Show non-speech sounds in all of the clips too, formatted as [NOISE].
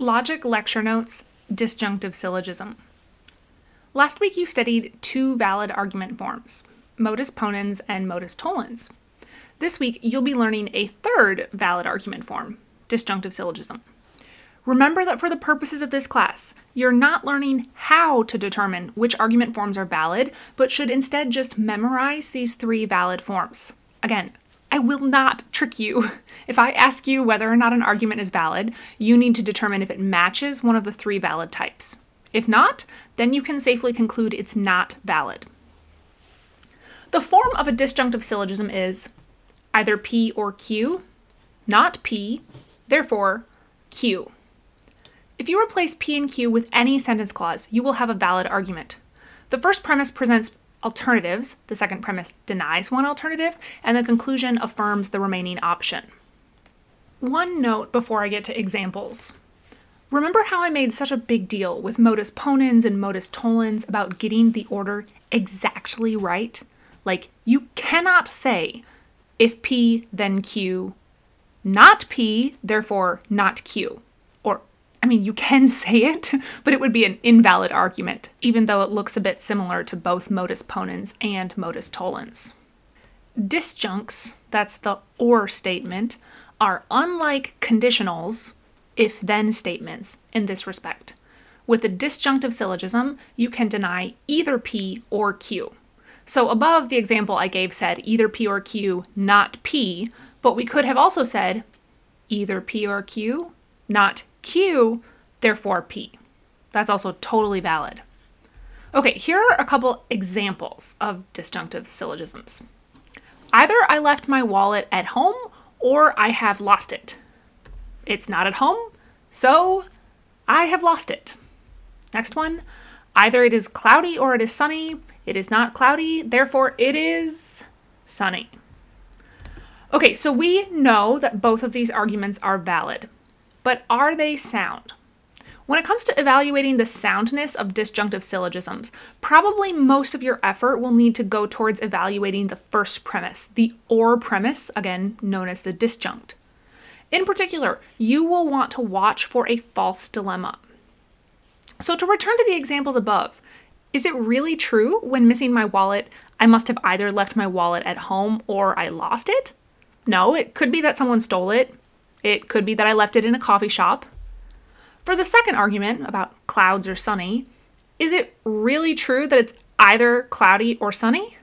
Logic Lecture Notes Disjunctive Syllogism. Last week you studied two valid argument forms, modus ponens and modus tollens. This week you'll be learning a third valid argument form, disjunctive syllogism. Remember that for the purposes of this class, you're not learning how to determine which argument forms are valid, but should instead just memorize these three valid forms. Again, I will not trick you. [LAUGHS] If I ask you whether or not an argument is valid, you need to determine if it matches one of the three valid types. If not, then you can safely conclude it's not valid. The form of a disjunctive syllogism is either P or Q, not P, therefore Q. If you replace P and Q with any sentence clause, you will have a valid argument. The first premise presents alternatives, the second premise denies one alternative, and the conclusion affirms the remaining option. One note before I get to examples. Remember how I made such a big deal with modus ponens and modus tollens about getting the order exactly right? Like, you cannot say if P, then Q, not P, therefore not Q. I mean, you can say it, [LAUGHS] but it would be an invalid argument, even though it looks a bit similar to both modus ponens and modus tollens. Disjuncts, that's the or statement, are unlike conditionals, if then statements, in this respect. With a disjunctive syllogism, you can deny either P or Q. So above, the example I gave said either P or Q, not P, but we could have also said either P or Q, not Q, therefore P. That's also totally valid. Okay, here are a couple examples of disjunctive syllogisms. Either I left my wallet at home or I have lost it. It's not at home, so I have lost it. Next one. Either it is cloudy or it is sunny. It is not cloudy, therefore it is sunny. Okay, so we know that both of these arguments are valid. But are they sound? When it comes to evaluating the soundness of disjunctive syllogisms, probably most of your effort will need to go towards evaluating the first premise, the or premise, again known as the disjunct. In particular, you will want to watch for a false dilemma. So, to return to the examples above, is it really true when missing my wallet, I must have either left my wallet at home or I lost it? No, it could be that someone stole it, it could be that I left it in a coffee shop. For the second argument about clouds or sunny, is it really true that it's either cloudy or sunny?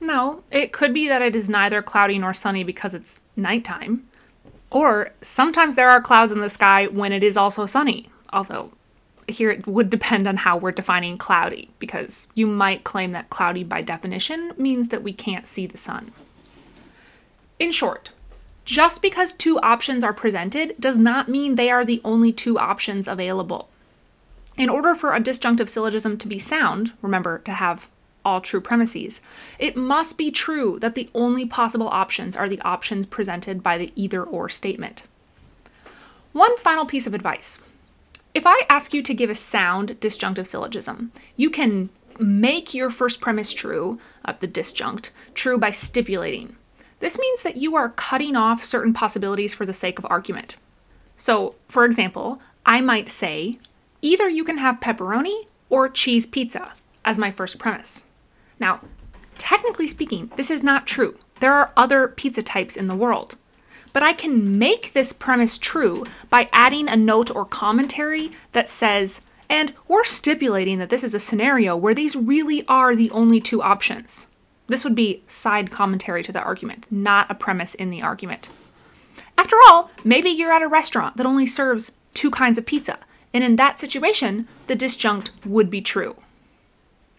No, it could be that it is neither cloudy nor sunny because it's nighttime. Or sometimes there are clouds in the sky when it is also sunny, although here it would depend on how we're defining cloudy, because you might claim that cloudy by definition means that we can't see the sun. In short, just because two options are presented does not mean they are the only two options available. In order for a disjunctive syllogism to be sound, remember to have all true premises, it must be true that the only possible options are the options presented by the either or statement. One final piece of advice. If I ask you to give a sound disjunctive syllogism, you can make your first premise true, of the disjunct, true by stipulating. This means that you are cutting off certain possibilities for the sake of argument. So, for example, I might say, either you can have pepperoni or cheese pizza as my first premise. Now, technically speaking, this is not true. There are other pizza types in the world. But I can make this premise true by adding a note or commentary that says, and we're stipulating that this is a scenario where these really are the only two options. This would be side commentary to the argument, not a premise in the argument. After all, maybe you're at a restaurant that only serves two kinds of pizza, and in that situation, the disjunct would be true.